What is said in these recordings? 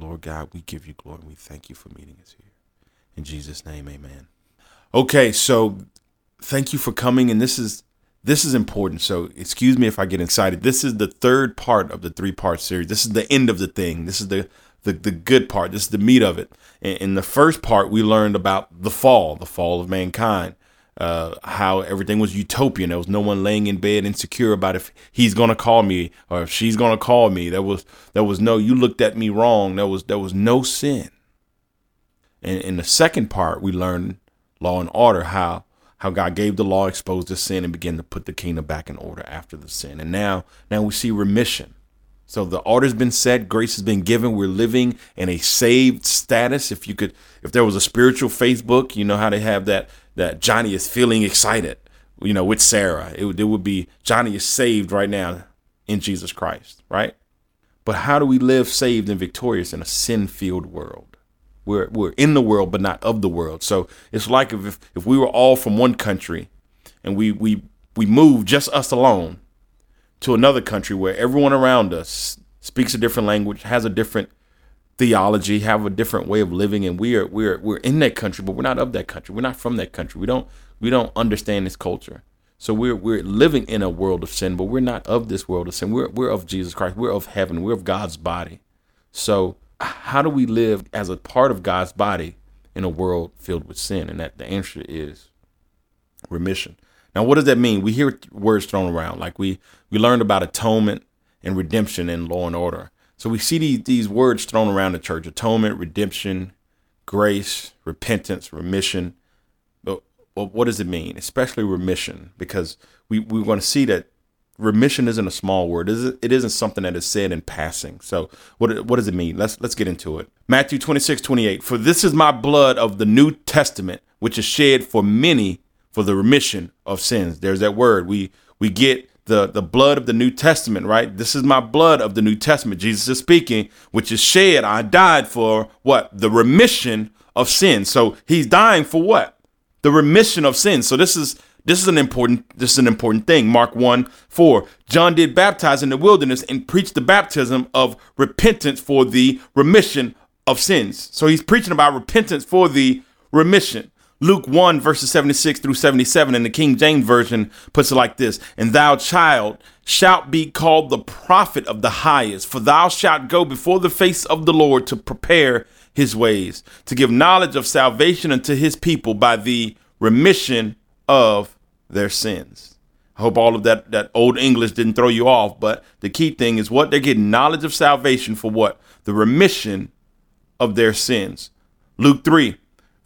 Lord God, we give you glory. We thank you for meeting us here. In Jesus' name, amen. Okay, so thank you for coming. And this is this is important. So excuse me if I get excited. This is the third part of the three part series. This is the end of the thing. This is the the, the good part. This is the meat of it. In the first part, we learned about the fall, the fall of mankind, uh, how everything was utopian. There was no one laying in bed insecure about if he's gonna call me or if she's gonna call me. There was there was no you looked at me wrong. There was there was no sin. And in the second part, we learned law and order, how how God gave the law, exposed the sin, and began to put the kingdom back in order after the sin. And now now we see remission. So the order's been set, grace has been given. We're living in a saved status. If you could, if there was a spiritual Facebook, you know how they have that that Johnny is feeling excited, you know, with Sarah. It would, it would be Johnny is saved right now in Jesus Christ, right? But how do we live saved and victorious in a sin-filled world? We're we're in the world, but not of the world. So it's like if if we were all from one country, and we we we moved just us alone to another country where everyone around us speaks a different language, has a different theology, have a different way of living, and we are we're we're in that country, but we're not of that country. We're not from that country. We don't we don't understand this culture. So we're we're living in a world of sin, but we're not of this world of sin. We're we're of Jesus Christ. We're of heaven. We're of God's body. So how do we live as a part of God's body in a world filled with sin? And that the answer is remission. Now, what does that mean? We hear words thrown around, like we we learned about atonement and redemption in Law and Order. So we see these these words thrown around the church: atonement, redemption, grace, repentance, remission. But, what does it mean? Especially remission, because we we're going to see that remission isn't a small word. It isn't something that is said in passing. So what what does it mean? Let's let's get into it. Matthew 26, 28. For this is my blood of the New Testament, which is shed for many for the remission of sins. There's that word. We we get the the blood of the New Testament, right? This is my blood of the New Testament. Jesus is speaking, which is shed. I died for what? The remission of sin. So he's dying for what? The remission of sin. So this is this is an important this is an important thing. Mark 1 4. John did baptize in the wilderness and preached the baptism of repentance for the remission of sins. So he's preaching about repentance for the remission. Luke 1, verses 76 through 77 in the King James Version puts it like this And thou, child, shalt be called the prophet of the highest, for thou shalt go before the face of the Lord to prepare his ways, to give knowledge of salvation unto his people by the remission of their sins. I hope all of that, that old English didn't throw you off, but the key thing is what they're getting knowledge of salvation for what? The remission of their sins. Luke 3,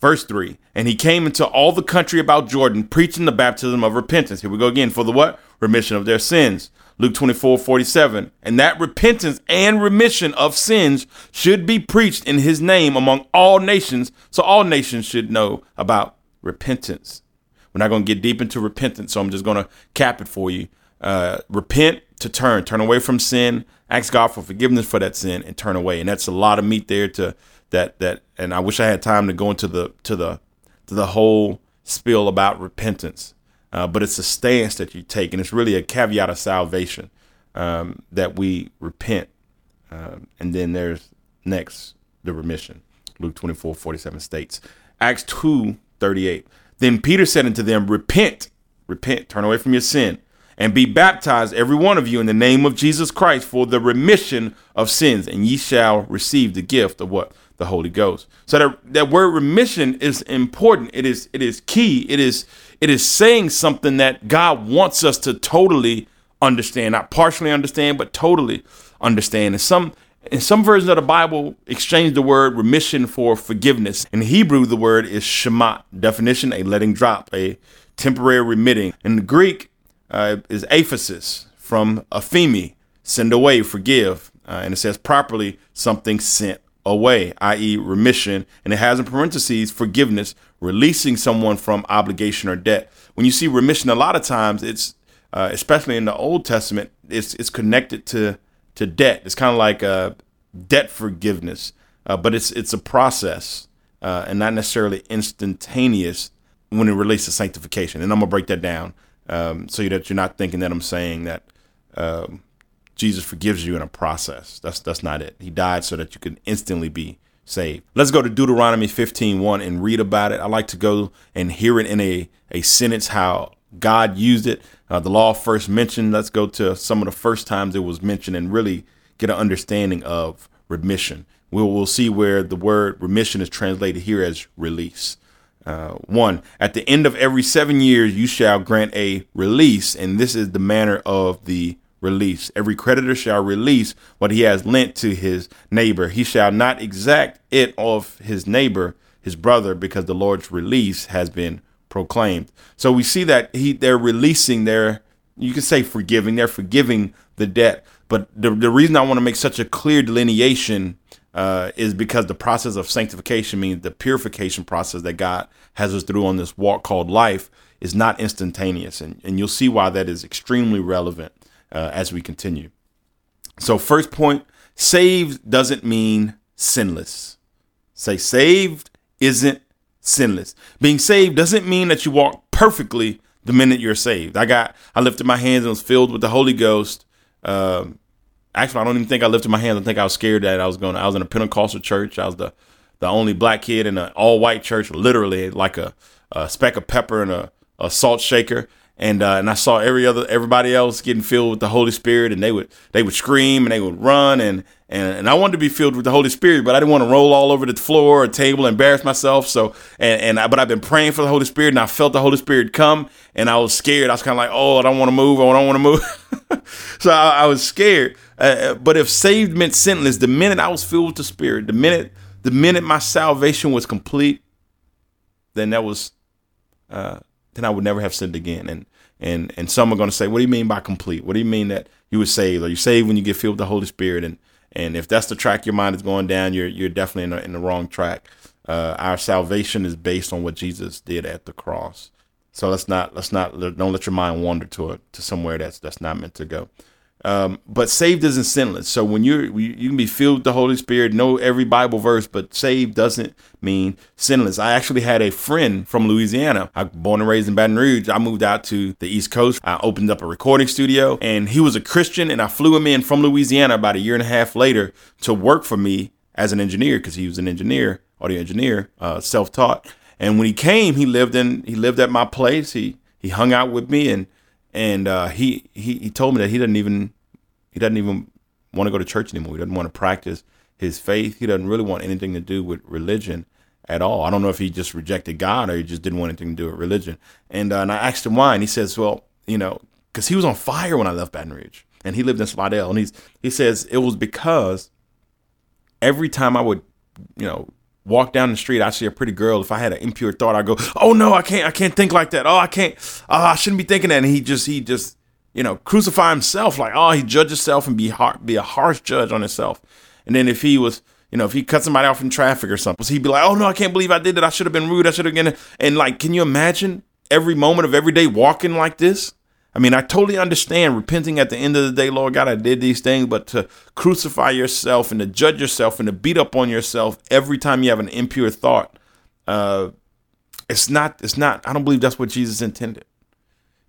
Verse 3 And he came into all the country about Jordan, preaching the baptism of repentance. Here we go again for the what? Remission of their sins. Luke 24, 47. And that repentance and remission of sins should be preached in his name among all nations. So all nations should know about repentance. We're not going to get deep into repentance, so I'm just going to cap it for you. Uh, repent to turn, turn away from sin, ask God for forgiveness for that sin, and turn away. And that's a lot of meat there to that that and I wish I had time to go into the to the to the whole spiel about repentance. Uh, but it's a stance that you take, and it's really a caveat of salvation um, that we repent. Um, and then there's next the remission. Luke 24, 47 states. Acts 2, 38. Then Peter said unto them, Repent, repent, turn away from your sin, and be baptized, every one of you, in the name of Jesus Christ for the remission of sins, and ye shall receive the gift of what? The Holy Ghost. So that that word remission is important. It is it is key. It is it is saying something that God wants us to totally understand, not partially understand, but totally understand. And some in some versions of the Bible exchange the word remission for forgiveness. In Hebrew, the word is shemat. Definition: a letting drop, a temporary remitting. In the Greek, uh, is aphesis from aphemi, send away, forgive. Uh, and it says properly something sent away, i.e., remission, and it has in parentheses forgiveness, releasing someone from obligation or debt. When you see remission, a lot of times it's, uh, especially in the Old Testament, it's it's connected to to debt. It's kind of like a debt forgiveness, uh, but it's it's a process uh, and not necessarily instantaneous when it relates to sanctification. And I'm gonna break that down um, so that you're not thinking that I'm saying that. Um, Jesus forgives you in a process. That's that's not it. He died so that you can instantly be saved. Let's go to Deuteronomy 15, 1 and read about it. I like to go and hear it in a, a sentence how God used it. Uh, the law first mentioned. Let's go to some of the first times it was mentioned and really get an understanding of remission. We'll, we'll see where the word remission is translated here as release. Uh, one, at the end of every seven years, you shall grant a release, and this is the manner of the release. Every creditor shall release what he has lent to his neighbor. He shall not exact it of his neighbor, his brother, because the Lord's release has been proclaimed. So we see that he they're releasing their you can say forgiving, they're forgiving the debt. But the, the reason I want to make such a clear delineation uh, is because the process of sanctification means the purification process that God has us through on this walk called life is not instantaneous. And, and you'll see why that is extremely relevant uh, as we continue. So, first point saved doesn't mean sinless. Say, saved isn't sinless. Being saved doesn't mean that you walk perfectly the minute you're saved. I got, I lifted my hands and was filled with the Holy Ghost. Um, actually, I don't even think I lifted my hands. I think I was scared that I was going. I was in a Pentecostal church. I was the the only black kid in an all white church, literally like a, a, speck of pepper and a, a salt shaker. And uh, and I saw every other everybody else getting filled with the Holy Spirit, and they would they would scream and they would run and and, and I wanted to be filled with the Holy Spirit, but I didn't want to roll all over the floor or table, and embarrass myself. So and and I, but I've been praying for the Holy Spirit, and I felt the Holy Spirit come, and I was scared. I was kind of like, oh, I don't want to move. I don't want to move. so I, I, was scared. Uh, uh, but if saved meant sinless, the minute I was filled with the Spirit, the minute the minute my salvation was complete, then that was, uh, then I would never have sinned again. And and and some are going to say, what do you mean by complete? What do you mean that you were saved? Are you saved when you get filled with the Holy Spirit? And and if that's the track your mind is going down, you're you're definitely in the, in the wrong track. Uh, our salvation is based on what Jesus did at the cross. So let's not let's not don't let your mind wander to it to somewhere that's that's not meant to go. Um, but saved isn't sinless. So when you're, you can be filled with the Holy Spirit, know every Bible verse, but saved doesn't mean sinless. I actually had a friend from Louisiana. I born and raised in Baton Rouge. I moved out to the East Coast. I opened up a recording studio, and he was a Christian, and I flew him in from Louisiana about a year and a half later to work for me as an engineer because he was an engineer, audio engineer, uh, self-taught. And when he came, he lived in he lived at my place. He he hung out with me and and uh, he he he told me that he doesn't even he doesn't even want to go to church anymore. He doesn't want to practice his faith. He doesn't really want anything to do with religion at all. I don't know if he just rejected God or he just didn't want anything to do with religion. And uh, and I asked him why, and he says, well, you know, because he was on fire when I left Baton Rouge, and he lived in Slidell, and he's he says it was because every time I would, you know, walk down the street, I see a pretty girl. If I had an impure thought, I go, "Oh no, I can't, I can't think like that. Oh, I can't. Oh, I shouldn't be thinking that." And he just, he just, you know, crucify himself. Like, oh, he judge himself and be hard, be a harsh judge on himself. And then if he was, you know, if he cut somebody off in traffic or something, he'd be like, "Oh no, I can't believe I did that. I should have been rude. I should have been." And like, can you imagine every moment of every day walking like this? I mean, I totally understand repenting at the end of the day, Lord God, I did these things, but to crucify yourself and to judge yourself and to beat up on yourself every time you have an impure thought, uh, it's not, it's not, I don't believe that's what Jesus intended.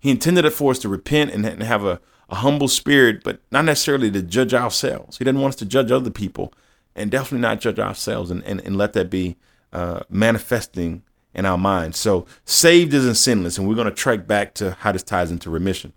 He intended it for us to repent and, and have a, a humble spirit, but not necessarily to judge ourselves. He didn't want us to judge other people and definitely not judge ourselves and, and, and let that be uh, manifesting in our minds. So saved isn't sinless, and we're going to track back to how this ties into remission.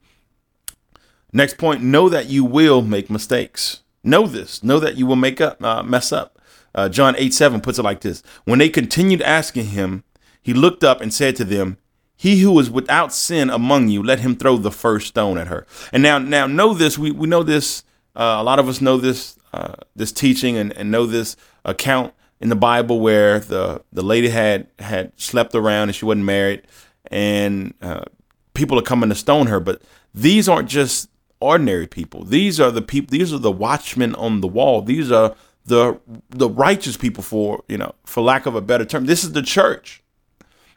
Next point: know that you will make mistakes. Know this. Know that you will make up, uh, mess up. Uh, John eight seven puts it like this: When they continued asking him, he looked up and said to them, "He who is without sin among you, let him throw the first stone at her." And now, now know this. We we know this. Uh, a lot of us know this uh, this teaching and, and know this account in the Bible where the the lady had had slept around and she wasn't married, and uh, people are coming to stone her. But these aren't just ordinary people. These are the people. These are the watchmen on the wall. These are the the righteous people, for you know, for lack of a better term. This is the church.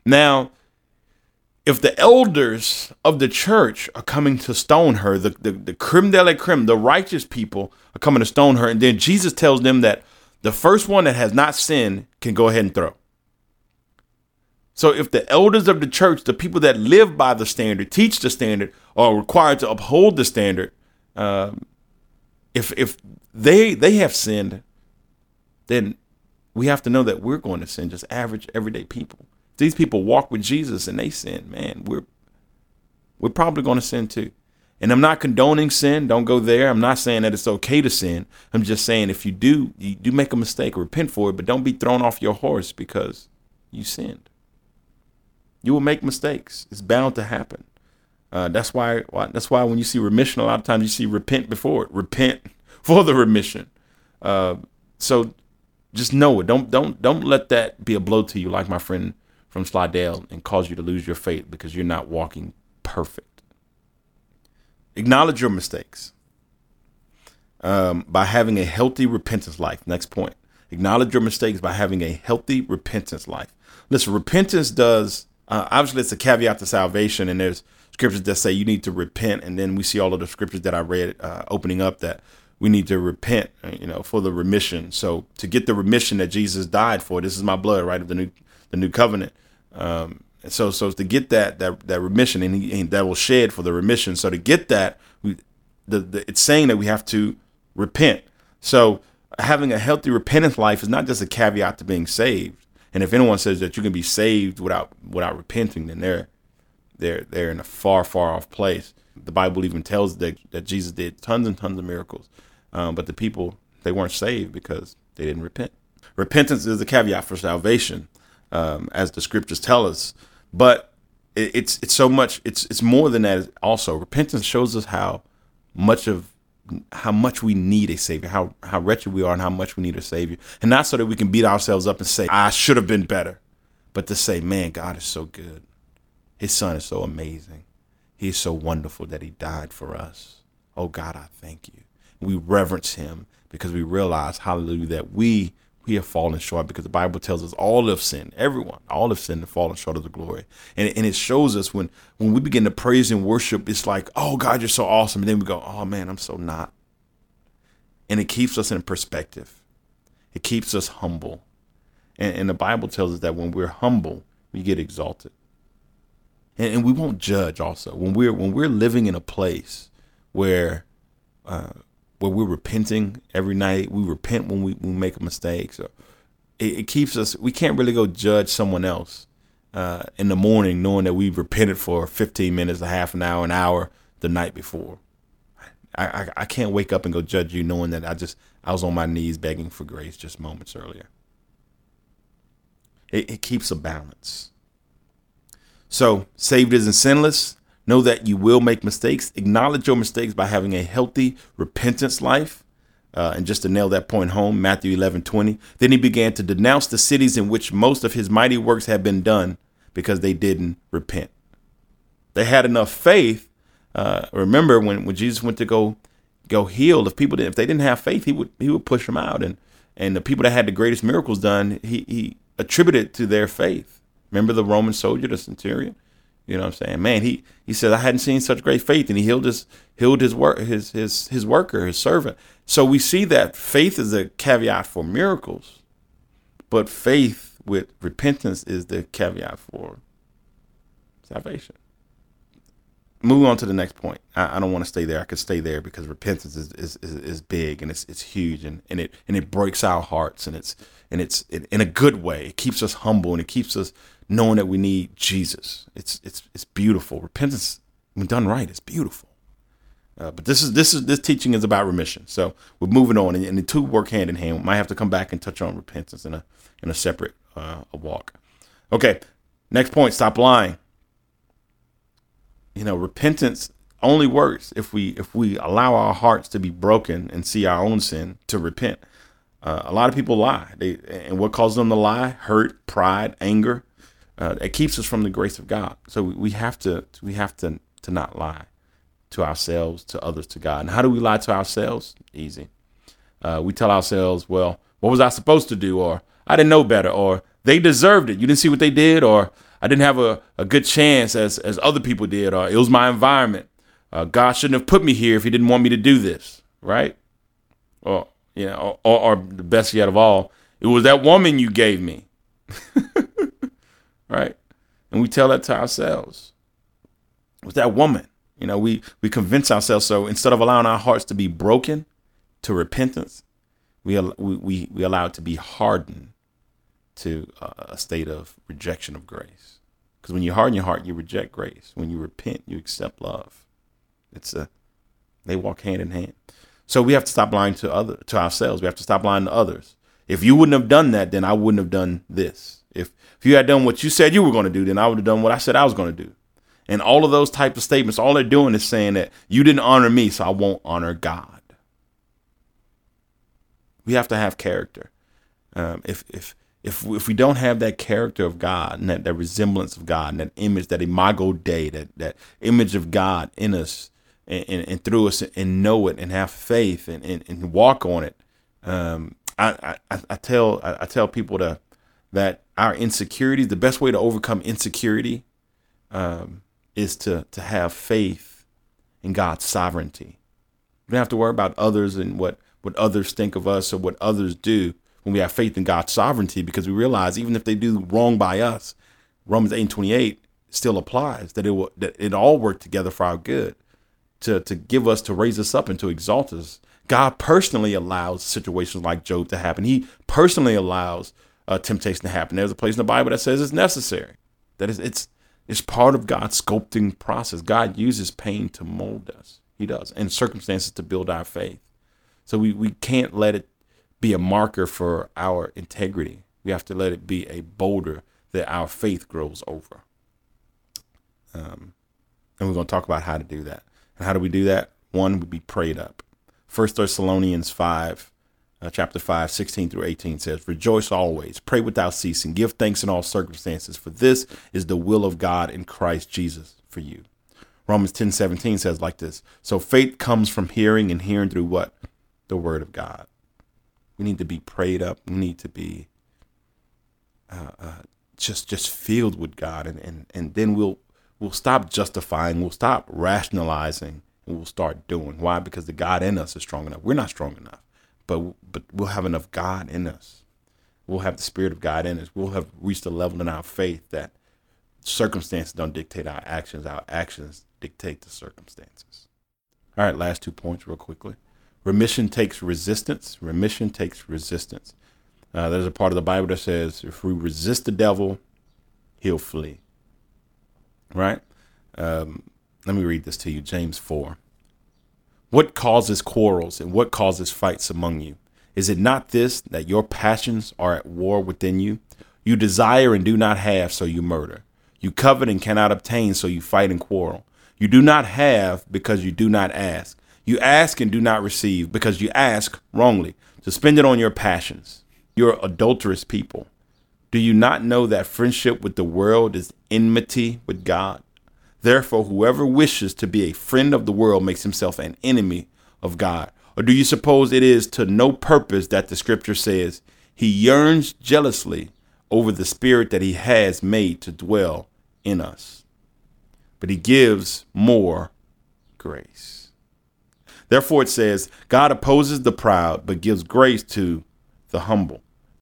Now, if the elders of the church are coming to stone her, the, the, the creme de la creme, the righteous people are coming to stone her, and then Jesus tells them that the first one that has not sinned can go ahead and throw. So if the elders of the church, the people that live by the standard, teach the standard, are required to uphold the standard, uh, if if they they have sinned, then we have to know that we're going to sin, just average everyday people. These people walk with Jesus and they sin, man. We're we're probably going to sin too. And I'm not condoning sin. Don't go there. I'm not saying that it's okay to sin. I'm just saying if you do, you do make a mistake, repent for it, but don't be thrown off your horse because you sinned. You will make mistakes. It's bound to happen. Uh, that's why, why. That's why when you see remission, a lot of times you see repent before it. Repent for the remission. Uh, so just know it. Don't don't don't let that be a blow to you, like my friend from Slidell, and cause you to lose your faith because you're not walking perfect. Acknowledge your mistakes um, by having a healthy repentance life. Next point. Acknowledge your mistakes by having a healthy repentance life. Listen, repentance does uh, obviously it's a caveat to salvation, and there's scriptures that say you need to repent, and then we see all of the scriptures that I read uh, opening up that we need to repent, uh, you know, for the remission. So to get the remission that Jesus died for, this is my blood, right, of the new the new covenant. Um, so so to get that that that remission, and, he, and that will shed for the remission. So to get that, we the, the it's saying that we have to repent. So having a healthy repentance life is not just a caveat to being saved and if anyone says that you can be saved without without repenting, then they're they're they're in a far far off place. The Bible even tells that that Jesus did tons and tons of miracles, um, but the people they weren't saved because they didn't repent. Repentance is the caveat for salvation, um, as the scriptures tell us. But it, it's it's so much. It's it's more than that. Also, repentance shows us how much of how much we need a savior, how how wretched we are, and how much we need a savior, and not so that we can beat ourselves up and say I should have been better, but to say, man, God is so good, His Son is so amazing, He is so wonderful that He died for us. Oh God, I thank you. We reverence Him because we realize, Hallelujah, that we we have fallen short because the Bible tells us all have sinned, everyone, all have sinned and fallen short of the glory. And, and it shows us when when we begin to praise and worship, it's like, oh God, you're so awesome. And then we go, oh man, I'm so not. And it keeps us in perspective. It keeps us humble. And, and the Bible tells us that when we're humble, we get exalted. And, and we won't judge also. When we're when we're living in a place where uh, where we're repenting every night. We repent when we, when we make a mistake. So it, it, keeps us. We can't really go judge someone else uh, in the morning, knowing that we've repented for 15 minutes, a half an hour, an hour the night before. I, I, I can't wake up and go judge you knowing that I just I was on my knees begging for grace just moments earlier. It, it keeps a balance. So saved isn't sinless. Know that you will make mistakes. Acknowledge your mistakes by having a healthy repentance life. Uh, and just to nail that point home, Matthew 11 20. Then he began to denounce the cities in which most of his mighty works had been done because they didn't repent. They had enough faith. Uh, remember when, when Jesus went to go go heal, if people didn't, if they didn't have faith, he would he would push them out. And and the people that had the greatest miracles done, he he attributed to their faith. Remember the Roman soldier, the centurion? You know what I'm saying? Man, he he said I hadn't seen such great faith, and he healed his healed his work his his his worker, his servant. So we see that faith is a caveat for miracles, but faith with repentance is the caveat for salvation. Moving on to the next point. I, I don't want to stay there. I could stay there because repentance is, is, is, is, big and it's it's huge and, and it and it breaks our hearts and it's and it's it, in a good way. It keeps us humble and it keeps us knowing that we need Jesus. It's it's it's beautiful. Repentance, when done right, is beautiful. Uh, but this is this is this teaching is about remission. So we're moving on, and, and, the two work hand in hand. We might have to come back and touch on repentance in a in a separate uh, a walk. Okay, next point. Stop lying. You know, repentance only works if we if we allow our hearts to be broken and see our own sin to repent. Uh, a lot of people lie. They and what causes them to lie? Hurt, pride, anger uh, it keeps us from the grace of God. So we have to we have to to not lie to ourselves, to others, to God. And how do we lie to ourselves? Easy. Uh, we tell ourselves, well, what was I supposed to do? Or I didn't know better. Or they deserved it. You didn't see what they did. Or I didn't have a, a good chance as, as other people did. Or it was my environment. Uh, God shouldn't have put me here if he didn't want me to do this. Right? Or, you know, or, or the best yet of all, it was that woman you gave me. right? And we tell that to ourselves. With that woman, you know, we we convince ourselves. So instead of allowing our hearts to be broken, to repentance, we we we allow it to be hardened to a state of rejection of grace. Because when you harden your heart, you reject grace. When you repent, you accept love. It's a they walk hand in hand. So we have to stop lying to other to ourselves. We have to stop lying to others. If you wouldn't have done that, then I wouldn't have done this. If if you had done what you said you were going to do, then I would have done what I said I was going to do. And all of those type of statements, all they're doing is saying that you didn't honor me, so I won't honor God. We have to have character. Um, if if if if we don't have that character of God and that, that resemblance of God and that image, that imago Dei, that that image of God in us and, and, and through us, and know it and have faith and, and, and walk on it, um, I, I, I tell I, tell people to that our insecurities, the best way to overcome insecurity, um, is to to have faith in God's sovereignty. We don't have to worry about others and what what others think of us or what others do when we have faith in God's sovereignty, because we realize even if they do wrong by us, Romans 8 and 28 still applies that it will that it all work together for our good to to give us to raise us up and to exalt us. God personally allows situations like Job to happen. He personally allows uh, temptation to happen. There's a place in the Bible that says it's necessary. That is, it's it's part of God's sculpting process. God uses pain to mold us. He does, and circumstances to build our faith. So we, we can't let it be a marker for our integrity. We have to let it be a boulder that our faith grows over. Um, and we're going to talk about how to do that. And how do we do that? One would be prayed up. First Thessalonians 5, uh, chapter 5, 16 through 18 says, Rejoice always, pray without ceasing, give thanks in all circumstances, for this is the will of God in Christ Jesus for you. Romans 10, 17 says like this So faith comes from hearing, and hearing through what? The word of God. We need to be prayed up. We need to be uh, uh, just just filled with God, and, and and then we'll we'll stop justifying, we'll stop rationalizing, and we'll start doing. Why? Because the God in us is strong enough. We're not strong enough but but we'll have enough God in us. We'll have the Spirit of God in us. We'll have reached a level in our faith that circumstances don't dictate our actions. Our actions dictate the circumstances. All right, last two points, real quickly. Remission takes resistance. Remission takes resistance. Uh, there's a part of the Bible that says, if we resist the devil, he'll flee. Right? Um, let me read this to you James 4. What causes quarrels and what causes fights among you? Is it not this, that your passions are at war within you? You desire and do not have, so you murder. You covet and cannot obtain, so you fight and quarrel. You do not have because you do not ask. You ask and do not receive because you ask wrongly to spend it on your passions. You're adulterous people. Do you not know that friendship with the world is enmity with God? Therefore, whoever wishes to be a friend of the world makes himself an enemy of God. Or do you suppose it is to no purpose that the scripture says, He yearns jealously over the spirit that He has made to dwell in us? But He gives more grace. Therefore, it says, God opposes the proud, but gives grace to the humble.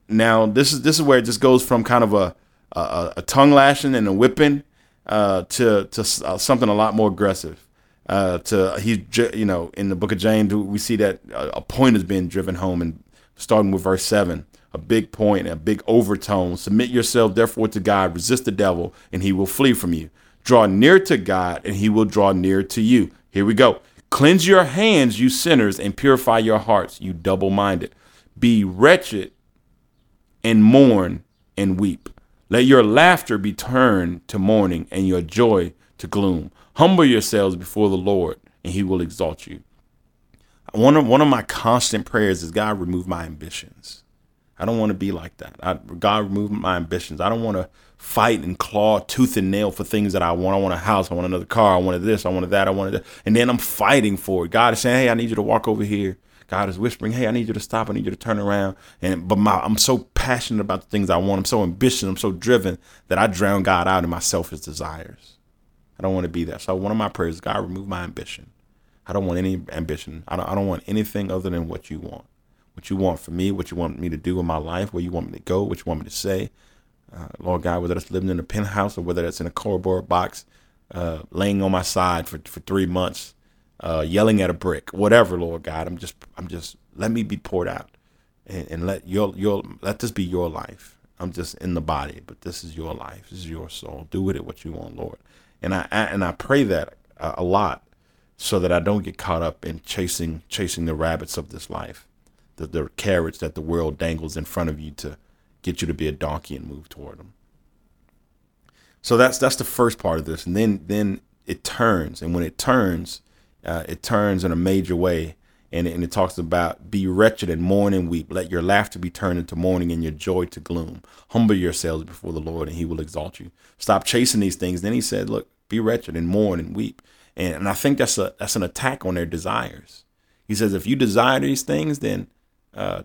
Now, this is this is where it just goes from kind of a a, a tongue lashing and a whipping uh, to to uh, something a lot more aggressive. Uh, to he, you know, in the book of James, we see that a point is being driven home, and starting with verse seven, a big point, a big overtone. Submit yourself, therefore, to God. Resist the devil, and he will flee from you. Draw near to God, and he will draw near to you. Here we go. Cleanse your hands, you sinners, and purify your hearts, you double minded. Be wretched and mourn and weep. Let your laughter be turned to mourning and your joy to gloom. Humble yourselves before the Lord, and he will exalt you. One of, one of my constant prayers is God, remove my ambitions. I don't want to be like that. I, God, remove my ambitions. I don't want to fight and claw tooth and nail for things that I want. I want a house. I want another car. I wanted this. I wanted that. I wanted that. And then I'm fighting for it. God is saying, hey, I need you to walk over here. God is whispering, "Hey, I need you to stop. I need you to turn around." And but my I'm so passionate about the things I want. I'm so ambitious. I'm so driven that I drown God out in my selfish desires. I don't want to be that. So one of my prayers God, remove my ambition. I don't want any ambition. I don't. I don't want anything other than what you want. What you want for me. What you want me to do in my life. Where you want me to go. What you want me to say. Uh, Lord God, whether that's living in a penthouse or whether that's in a cardboard box, uh, laying on my side for for three months uh, yelling at a brick, whatever, Lord God. I'm just I'm just let me be poured out, and, and let your your let this be your life. I'm just in the body, but this is your life. This is your soul. Do with it what you want, Lord. And I, I and I pray that a, a lot, so that I don't get caught up in chasing chasing the rabbits of this life, the the carrots that the world dangles in front of you to get you to be a donkey and move toward them. So that's that's the first part of this, and then then it turns, and when it turns, uh, it turns in a major way, and and it talks about be wretched and mourn and weep. Let your laughter be turned into mourning and your joy to gloom. Humble yourselves before the Lord, and He will exalt you. Stop chasing these things. Then He said, look, be wretched and mourn and weep, and and I think that's a that's an attack on their desires. He says if you desire these things, then uh,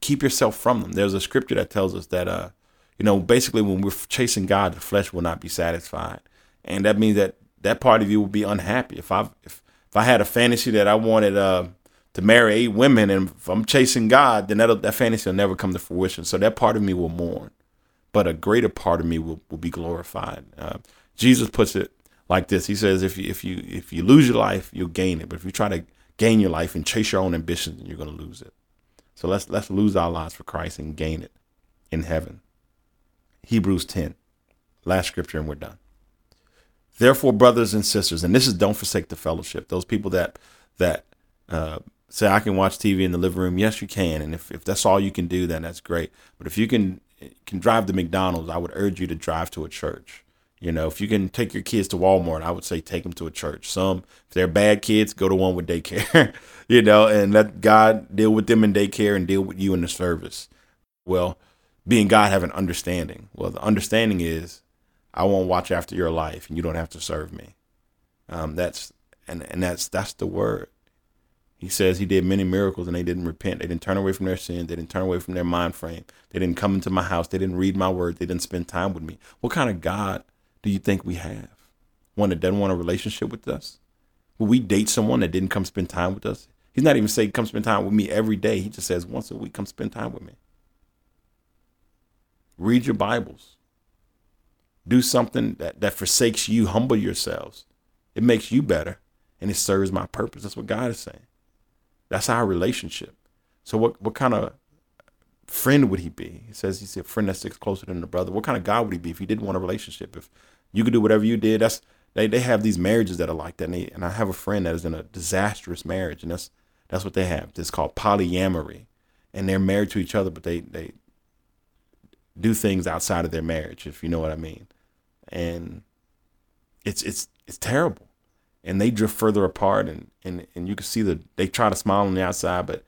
keep yourself from them. There's a scripture that tells us that uh, you know, basically when we're chasing God, the flesh will not be satisfied. And that means that that part of you will be unhappy. If I if if I had a fantasy that I wanted uh, to marry eight women, and if I'm chasing God, then that that fantasy will never come to fruition. So that part of me will mourn, but a greater part of me will, will be glorified. Uh, Jesus puts it like this: He says, "If you if you if you lose your life, you'll gain it. But if you try to gain your life and chase your own ambitions, and you're going to lose it. So let's let's lose our lives for Christ and gain it in heaven." Hebrews 10. Last scripture, and we're done. Therefore, brothers and sisters, and this is don't forsake the fellowship. Those people that that uh, say I can watch TV in the living room, yes, you can. And if, if that's all you can do, then that's great. But if you can can drive to McDonald's, I would urge you to drive to a church. You know, if you can take your kids to Walmart, I would say take them to a church. Some, if they're bad kids, go to one with daycare, you know, and let God deal with them in daycare and deal with you in the service. Well, being God have an understanding. Well, the understanding is I won't watch after your life and you don't have to serve me. Um, that's and and that's that's the word. He says he did many miracles and they didn't repent. They didn't turn away from their sin. They didn't turn away from their mind frame. They didn't come into my house. They didn't read my word. They didn't spend time with me. What kind of God do you think we have? One that doesn't want a relationship with us? Will we date someone that didn't come spend time with us? He's not even saying come spend time with me every day. He just says once a week, come spend time with me. Read your Bibles. Do something that, that forsakes you. Humble yourselves. It makes you better and it serves my purpose. That's what God is saying. That's our relationship. So what what kind of friend would he be? He says he's a friend that sticks closer than a brother. What kind of God would he be if he didn't want a relationship? If you could do whatever you did, that's they, they have these marriages that are like that. And, they, and I have a friend that is in a disastrous marriage, and that's that's what they have. It's called polyamory, and they're married to each other, but they they do things outside of their marriage, if you know what I mean. And it's it's it's terrible. And they drift further apart and, and, and you can see the they try to smile on the outside, but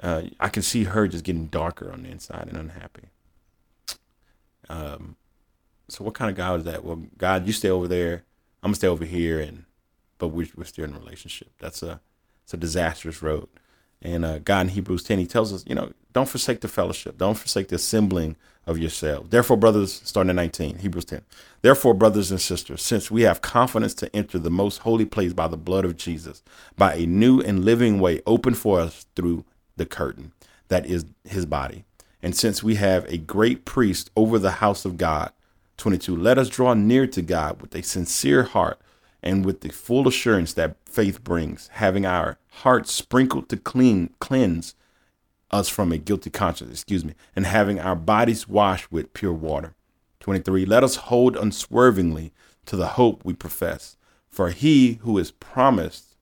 uh, I can see her just getting darker on the inside and unhappy. Um, so what kind of God is that? Well, God, you stay over there. I'm gonna stay over here, and but we're, we're still in a relationship. That's a it's a disastrous road. And uh, God in Hebrews 10, he tells us, you know, don't forsake the fellowship. Don't forsake the assembling of yourselves. Therefore, brothers, starting at 19, Hebrews 10. Therefore, brothers and sisters, since we have confidence to enter the most holy place by the blood of Jesus, by a new and living way opened for us through the curtain, that is his body. And since we have a great priest over the house of God, 22, let us draw near to God with a sincere heart and with the full assurance that faith brings, having our hearts sprinkled to clean cleanse us from a guilty conscience, excuse me, and having our bodies washed with pure water. 23. Let us hold unswervingly to the hope we profess, for he who is promised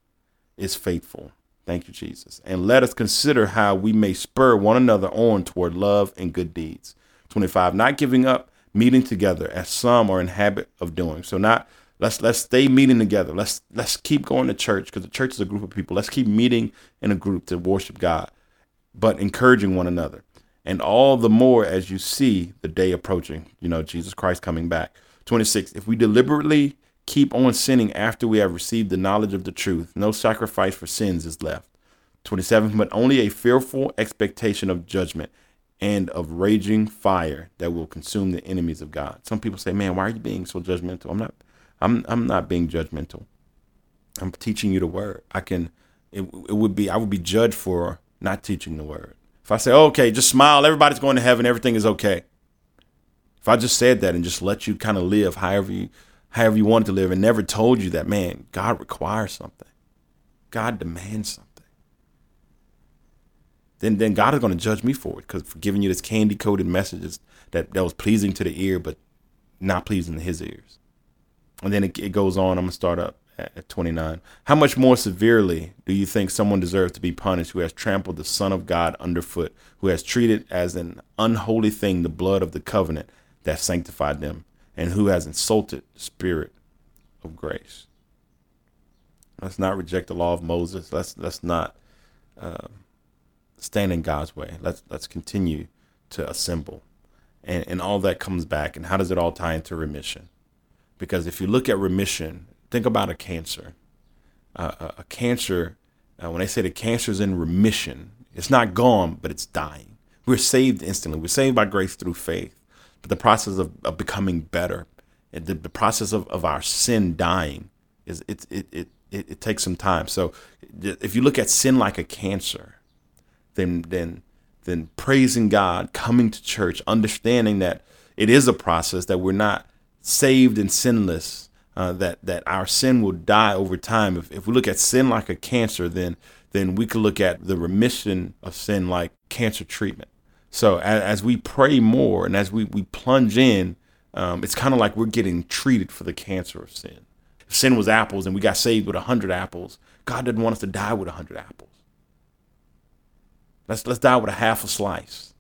is faithful. Thank you, Jesus. And let us consider how we may spur one another on toward love and good deeds. 25. Not giving up meeting together as some are in habit of doing. So not let's let's stay meeting together. Let's let's keep going to church because the church is a group of people. Let's keep meeting in a group to worship God but encouraging one another. And all the more as you see the day approaching, you know, Jesus Christ coming back. 26. If we deliberately keep on sinning after we have received the knowledge of the truth, no sacrifice for sins is left. 27. But only a fearful expectation of judgment and of raging fire that will consume the enemies of God. Some people say, "Man, why are you being so judgmental?" I'm not. I'm. I'm not being judgmental. I'm teaching you the word. I can. It, it would be. I would be judged for not teaching the word. If I say, okay, just smile, everybody's going to heaven, everything is okay. If I just said that and just let you kind of live however you however you wanted to live and never told you that, man, God requires something. God demands something. Then then God is going to judge me for it because for giving you this candy coated messages that that was pleasing to the ear but not pleasing to His ears. And then it, it goes on. I'm gonna start up at 29. How much more severely do you think someone deserves to be punished who has trampled the Son of God underfoot, who has treated as an unholy thing the blood of the covenant that sanctified them, and who has insulted the Spirit of grace? Let's not reject the law of Moses. Let's let's not uh, stand in God's way. Let's let's continue to assemble, and and all that comes back. And how does it all tie into remission? Because if you look at remission, think about a cancer. Uh, a, a, cancer, uh, when they say the cancer is in remission, it's not gone, but it's dying. We're saved instantly. We're saved by grace through faith. But the process of, of becoming better, the, the process of, of our sin dying, is it, it, it, it, it takes some time. So if you look at sin like a cancer, then then then praising God, coming to church, understanding that it is a process that we're not saved and sinless, uh, that that our sin will die over time. If, if we look at sin like a cancer, then then we could look at the remission of sin like cancer treatment. So as, as we pray more and as we, we plunge in, um, it's kind of like we're getting treated for the cancer of sin. If sin was apples and we got saved with a hundred apples, God didn't want us to die with a hundred apples. Let's let's die with a half a slice.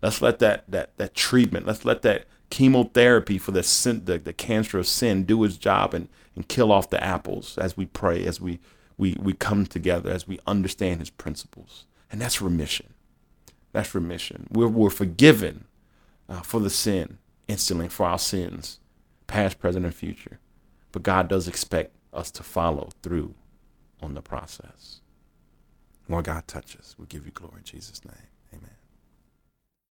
Let's let that that that treatment, let's let that chemotherapy for the sin, the, the cancer of sin do its job and, and kill off the apples as we pray, as we, we, we come together, as we understand his principles. And that's remission. That's remission. We're, we're forgiven uh, for the sin instantly, for our sins, past, present, and future. But God does expect us to follow through on the process. Lord God, touch us. We give you glory in Jesus' name.